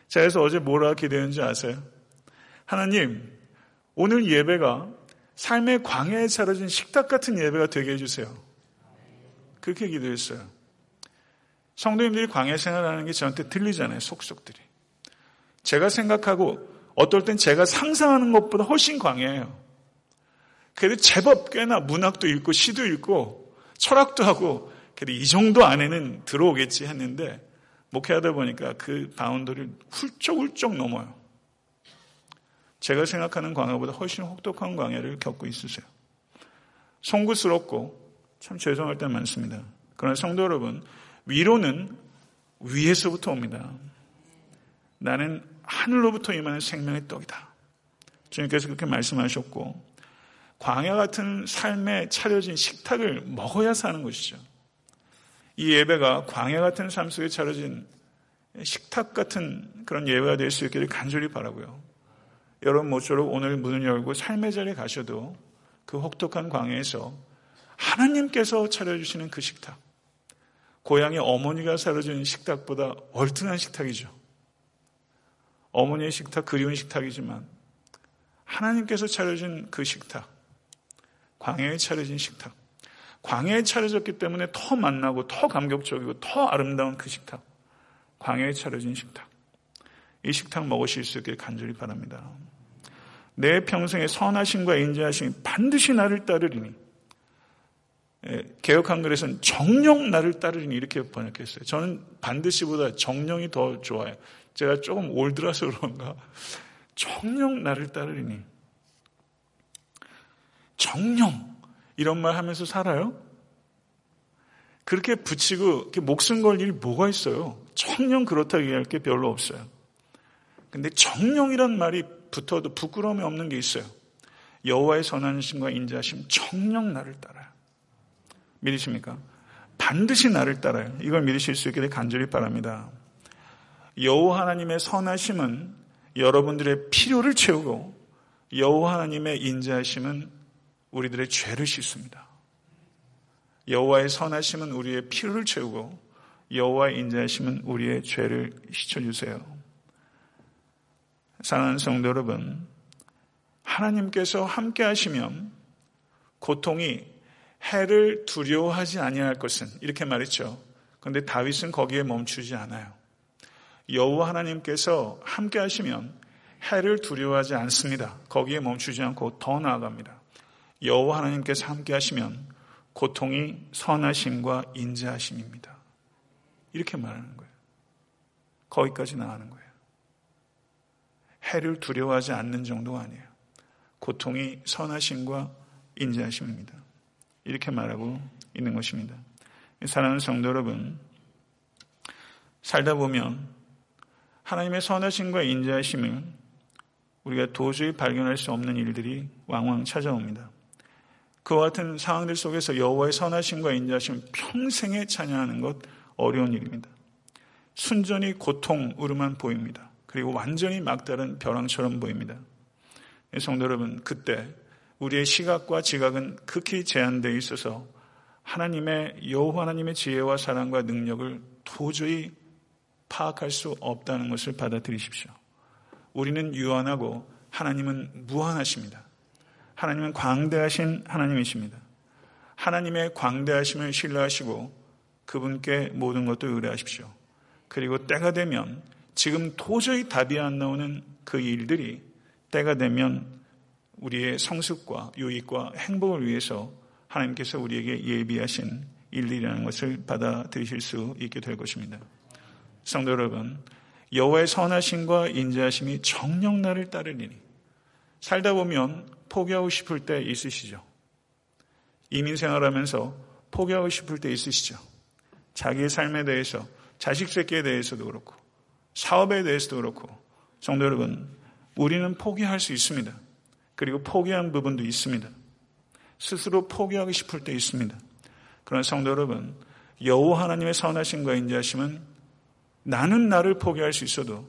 자, 그래서 어제 뭐라 기도했는지 아세요? 하나님, 오늘 예배가 삶의 광야에 차려진 식탁 같은 예배가 되게 해주세요. 그렇게 기도했어요. 성도님들이 광야 생활하는 게 저한테 들리잖아요. 속속들이. 제가 생각하고 어떨 땐 제가 상상하는 것보다 훨씬 광야예요. 그래도 제법 꽤나 문학도 읽고 시도 읽고 철학도 하고 그래도 이 정도 안에는 들어오겠지 했는데 목회하다 보니까 그 바운더를 훌쩍훌쩍 넘어요. 제가 생각하는 광야보다 훨씬 혹독한 광야를 겪고 있으세요. 송구스럽고 참 죄송할 때 많습니다. 그러나 성도 여러분, 위로는 위에서부터 옵니다. 나는 하늘로부터 임하는 생명의 떡이다. 주님께서 그렇게 말씀하셨고, 광야 같은 삶에 차려진 식탁을 먹어야 사는 것이죠. 이 예배가 광야 같은 삶 속에 차려진 식탁 같은 그런 예배가 될 수 있기를 간절히 바라고요. 여러분 모쪼록 오늘 문을 열고 삶의 자리에 가셔도 그 혹독한 광야에서 하나님께서 차려주시는 그 식탁, 고향의 어머니가 차려준 식탁보다 월등한 식탁이죠. 어머니의 식탁 그리운 식탁이지만 하나님께서 차려준 그 식탁, 광야에 차려진 식탁, 광야에 차려졌기 때문에 더 만나고 더 감격적이고 더 아름다운 그 식탁, 광야에 차려진 식탁. 이 식탁 먹으실 수 있길 간절히 바랍니다. 내 평생의 선하심과 인자하심이 반드시 나를 따르리니 예, 개혁 한글에서는 정령 나를 따르리니 이렇게 번역했어요. 저는 반드시보다 정령이 더 좋아요. 제가 조금 올드라서 그런가 정령 나를 따르리니 정령 이런 말 하면서 살아요? 그렇게 붙이고 목숨 걸 일이 뭐가 있어요? 정령 그렇다고 얘기할 게 별로 없어요. 근데 정령이란 말이 붙어도 부끄러움이 없는 게 있어요. 여호와의 선하심과 인자하심 정령 나를 따라요. 믿으십니까? 반드시 나를 따라요. 이걸 믿으실 수 있기를 간절히 바랍니다. 여호와 하나님의 선하심은 여러분들의 필요를 채우고 여호와 하나님의 인자하심은 우리들의 죄를 씻습니다. 여호와의 선하심은 우리의 필요를 채우고 여호와의 인자하심은 우리의 죄를 씻어주세요. 사랑하는 성도 여러분, 하나님께서 함께 하시면 고통이 해를 두려워하지 아니할 것은 이렇게 말했죠. 그런데 다윗은 거기에 멈추지 않아요. 여호와 하나님께서 함께 하시면 해를 두려워하지 않습니다. 거기에 멈추지 않고 더 나아갑니다. 여호와 하나님께서 함께 하시면 고통이 선하심과 인자하심입니다. 이렇게 말하는 거예요. 거기까지 나가는 거예요. 해를 두려워하지 않는 정도가 아니에요. 고통이 선하심과 인자하심입니다. 이렇게 말하고 있는 것입니다. 사랑하는 성도 여러분, 살다 보면 하나님의 선하심과 인자하심을 우리가 도저히 발견할 수 없는 일들이 왕왕 찾아옵니다. 그와 같은 상황들 속에서 여호와의 선하심과 인자하심을 평생에 찬양하는 것 어려운 일입니다. 순전히 고통으로만 보입니다. 그리고 완전히 막다른 벼랑처럼 보입니다. 성도 여러분, 그때 우리의 시각과 지각은 극히 제한되어 있어서 하나님의 여호와 하나님의 지혜와 사랑과 능력을 도저히 파악할 수 없다는 것을 받아들이십시오. 우리는 유한하고 하나님은 무한하십니다. 하나님은 광대하신 하나님이십니다. 하나님의 광대하심을 신뢰하시고 그분께 모든 것도 의뢰하십시오. 그리고 때가 되면 지금 도저히 답이 안 나오는 그 일들이 때가 되면 우리의 성숙과 유익과 행복을 위해서 하나님께서 우리에게 예비하신 일들이라는 것을 받아들이실 수 있게 될 것입니다. 성도 여러분, 여호와의 선하심과 인자하심이 정령 나를 따르리니 살다 보면 포기하고 싶을 때 있으시죠. 이민 생활하면서 포기하고 싶을 때 있으시죠. 자기의 삶에 대해서 자식 새끼에 대해서도 그렇고 사업에 대해서도 그렇고 성도 여러분 우리는 포기할 수 있습니다. 그리고 포기한 부분도 있습니다. 스스로 포기하고 싶을 때 있습니다. 그러나 성도 여러분 여호와 하나님의 선하심과 인자하심은 나는 나를 포기할 수 있어도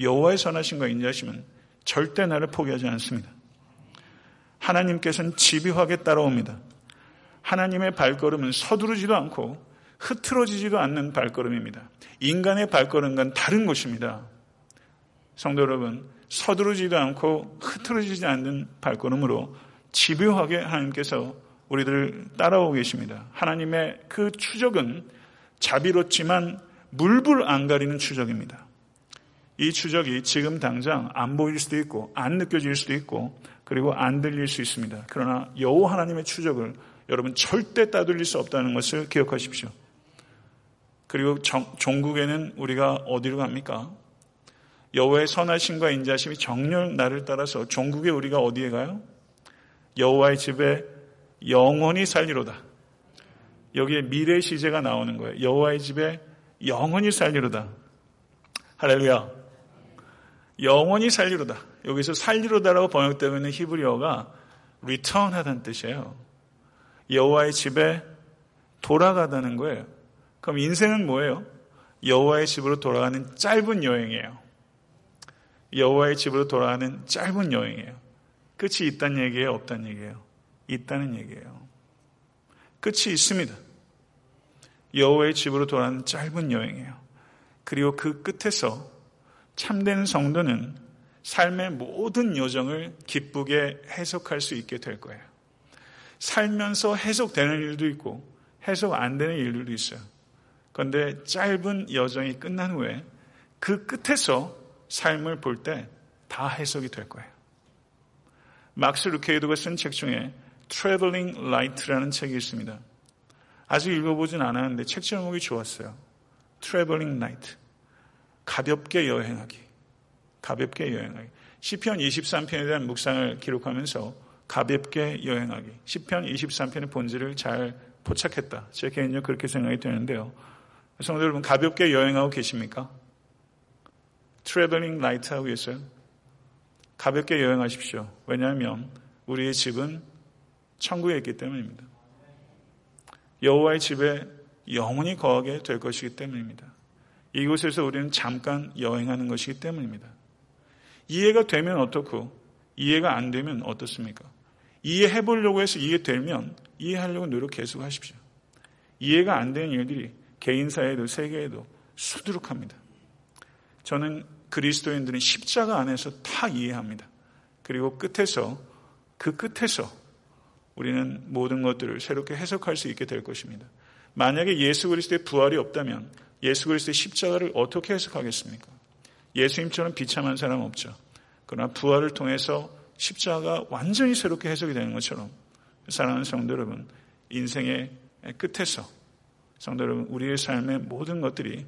여호와의 선하심과 인자하심은 절대 나를 포기하지 않습니다. 하나님께서는 집요하게 따라옵니다. 하나님의 발걸음은 서두르지도 않고 흐트러지지도 않는 발걸음입니다. 인간의 발걸음과는 다른 것입니다. 성도 여러분, 서두르지도 않고 흐트러지지 않는 발걸음으로 집요하게 하나님께서 우리들을 따라오고 계십니다. 하나님의 그 추적은 자비롭지만 물불 안 가리는 추적입니다. 이 추적이 지금 당장 안 보일 수도 있고 안 느껴질 수도 있고 그리고 안 들릴 수 있습니다. 그러나 여호 하나님의 추적을 여러분 절대 따돌릴 수 없다는 것을 기억하십시오. 그리고 정, 종국에는 우리가 어디로 갑니까? 여호와의 선하심과 인자심이 정렬 나를 따라서 종국에 우리가 어디에 가요? 여호와의 집에 영원히 살리로다. 여기에 미래 시제가 나오는 거예요. 여호와의 집에 영원히 살리로다. 할렐루야. 영원히 살리로다. 여기서 살리로다라고 번역되고 있는 히브리어가 return 하다는 뜻이에요. 여호와의 집에 돌아가다는 거예요. 그럼 인생은 뭐예요? 여호와의 집으로 돌아가는 짧은 여행이에요. 여호와의 집으로 돌아가는 짧은 여행이에요. 끝이 있다는 얘기예요, 없다는 얘기예요? 있다는 얘기예요. 끝이 있습니다. 여호와의 집으로 돌아가는 짧은 여행이에요. 그리고 그 끝에서 참된 성도는 삶의 모든 여정을 기쁘게 해석할 수 있게 될 거예요. 살면서 해석되는 일도 있고 해석 안 되는 일들도 있어요. 그런데 짧은 여정이 끝난 후에 그 끝에서 삶을 볼 때 다 해석이 될 거예요. 막스 루케이도가 쓴 책 중에 Traveling Light라는 책이 있습니다. 아직 읽어보진 않았는데 책 제목이 좋았어요. Traveling Light. 가볍게 여행하기. 가볍게 여행하기. 시편 23편에 대한 묵상을 기록하면서 가볍게 여행하기. 시편 23편의 본질을 잘 포착했다. 제 개인적으로 그렇게 생각이 되는데요. 성도 여러분, 가볍게 여행하고 계십니까? Traveling Light 하고 계세요? 가볍게 여행하십시오. 왜냐하면 우리의 집은 천국에 있기 때문입니다. 여호와의 집에 영원히 거하게 될 것이기 때문입니다. 이곳에서 우리는 잠깐 여행하는 것이기 때문입니다. 이해가 되면 어떻고 이해가 안 되면 어떻습니까? 이해해 보려고 해서 이해되면 이해하려고 노력 계속 하십시오. 이해가 안 되는 일들이 개인 사회도 세계에도 수두룩합니다. 저는 그리스도인들은 십자가 안에서 다 이해합니다. 그리고 끝에서 그 끝에서 우리는 모든 것들을 새롭게 해석할 수 있게 될 것입니다. 만약에 예수 그리스도의 부활이 없다면 예수 그리스도의 십자가를 어떻게 해석하겠습니까? 예수님처럼 비참한 사람 없죠. 그러나 부활을 통해서 십자가 완전히 새롭게 해석이 되는 것처럼 사랑하는 성도 여러분, 인생의 끝에서 성도 여러분, 우리의 삶의 모든 것들이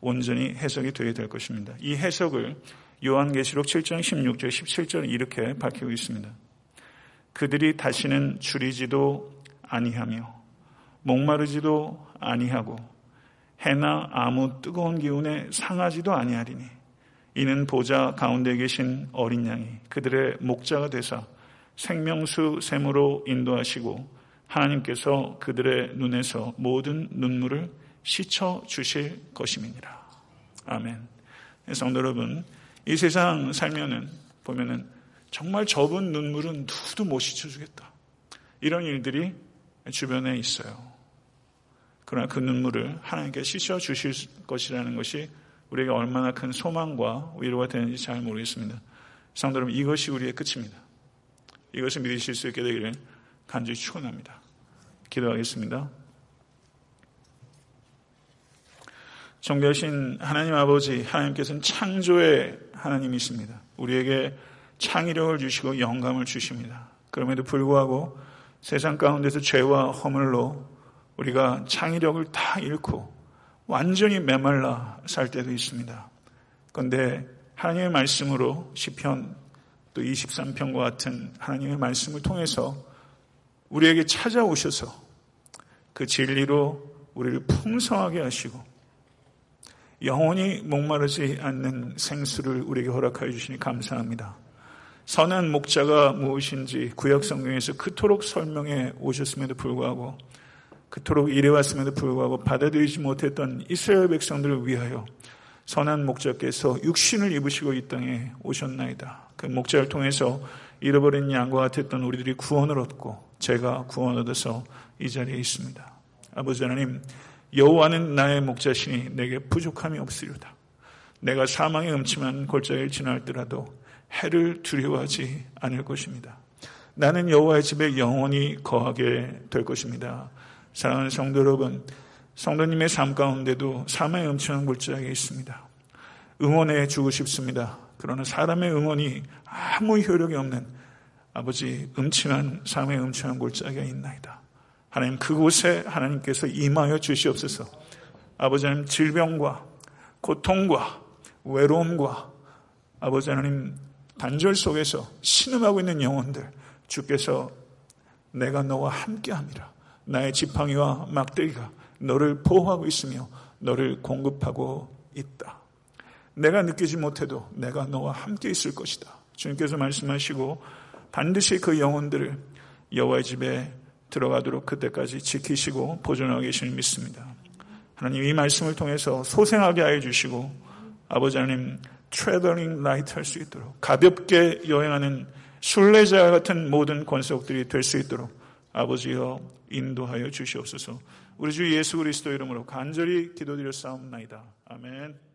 온전히 해석이 되어야 될 것입니다. 이 해석을 요한계시록 7장 16절 17절 이렇게 밝히고 있습니다. 그들이 다시는 줄이지도 아니하며 목마르지도 아니하고 해나 아무 뜨거운 기운에 상하지도 아니하리니 이는 보좌 가운데 계신 어린 양이 그들의 목자가 되사 생명수 샘으로 인도하시고 하나님께서 그들의 눈에서 모든 눈물을 씻어 주실 것임이니라. 아멘. 성도 여러분, 이 세상 살면은 보면은 정말 적은 눈물은 누구도 못 씻어주겠다. 이런 일들이 주변에 있어요. 그러나 그 눈물을 하나님께 씻어 주실 것이라는 것이 우리에게 얼마나 큰 소망과 위로가 되는지 잘 모르겠습니다. 성도 여러분, 이것이 우리의 끝입니다. 이것을 믿으실 수 있게 되기를 간절히 축원합니다. 기도하겠습니다. 정교하신 하나님 아버지, 하나님께서는 창조의 하나님이십니다. 우리에게 창의력을 주시고 영감을 주십니다. 그럼에도 불구하고 세상 가운데서 죄와 허물로 우리가 창의력을 다 잃고 완전히 메말라 살 때도 있습니다. 그런데 하나님의 말씀으로 시편 또 23편과 같은 하나님의 말씀을 통해서 우리에게 찾아오셔서 그 진리로 우리를 풍성하게 하시고 영원히 목마르지 않는 생수를 우리에게 허락하여 주시니 감사합니다. 선한 목자가 무엇인지 구약 성경에서 그토록 설명해 오셨음에도 불구하고 그토록 이래왔음에도 불구하고 받아들이지 못했던 이스라엘 백성들을 위하여 선한 목자께서 육신을 입으시고 이 땅에 오셨나이다. 그 목자를 통해서 잃어버린 양과 같았던 우리들이 구원을 얻고 제가 구원 얻어서 이 자리에 있습니다. 아버지 하나님, 여호와는 나의 목자시니 내게 부족함이 없으리다. 내가 사망의 음침한 골짜기를 지날더라도 해를 두려워하지 않을 것입니다. 나는 여호와의 집에 영원히 거하게 될 것입니다. 사랑하는 성도 여러분, 성도님의 삶 가운데도 삶의 음침한 골짜기에 있습니다. 응원해 주고 싶습니다. 그러나 사람의 응원이 아무 효력이 없는 아버지 음침한 삶의 음침한 골짜기가 있나이다. 하나님 그곳에 하나님께서 임하여 주시옵소서. 아버지 하나님 질병과 고통과 외로움과 아버지 하나님 단절 속에서 신음하고 있는 영혼들 주께서 내가 너와 함께함이라 나의 지팡이와 막대기가 너를 보호하고 있으며 너를 공급하고 있다. 내가 느끼지 못해도 내가 너와 함께 있을 것이다. 주님께서 말씀하시고 반드시 그 영혼들을 여호와의 집에 들어가도록 그때까지 지키시고 보존하고 계시는 믿습니다. 하나님 이 말씀을 통해서 소생하게 하여 주시고 아버지 하나님 Traveling Light 할 수 있도록 가볍게 여행하는 순례자 같은 모든 권속들이 될 수 있도록 아버지여 인도하여 주시옵소서. 우리 주 예수 그리스도 이름으로 간절히 기도드렸사옵나이다. 아멘.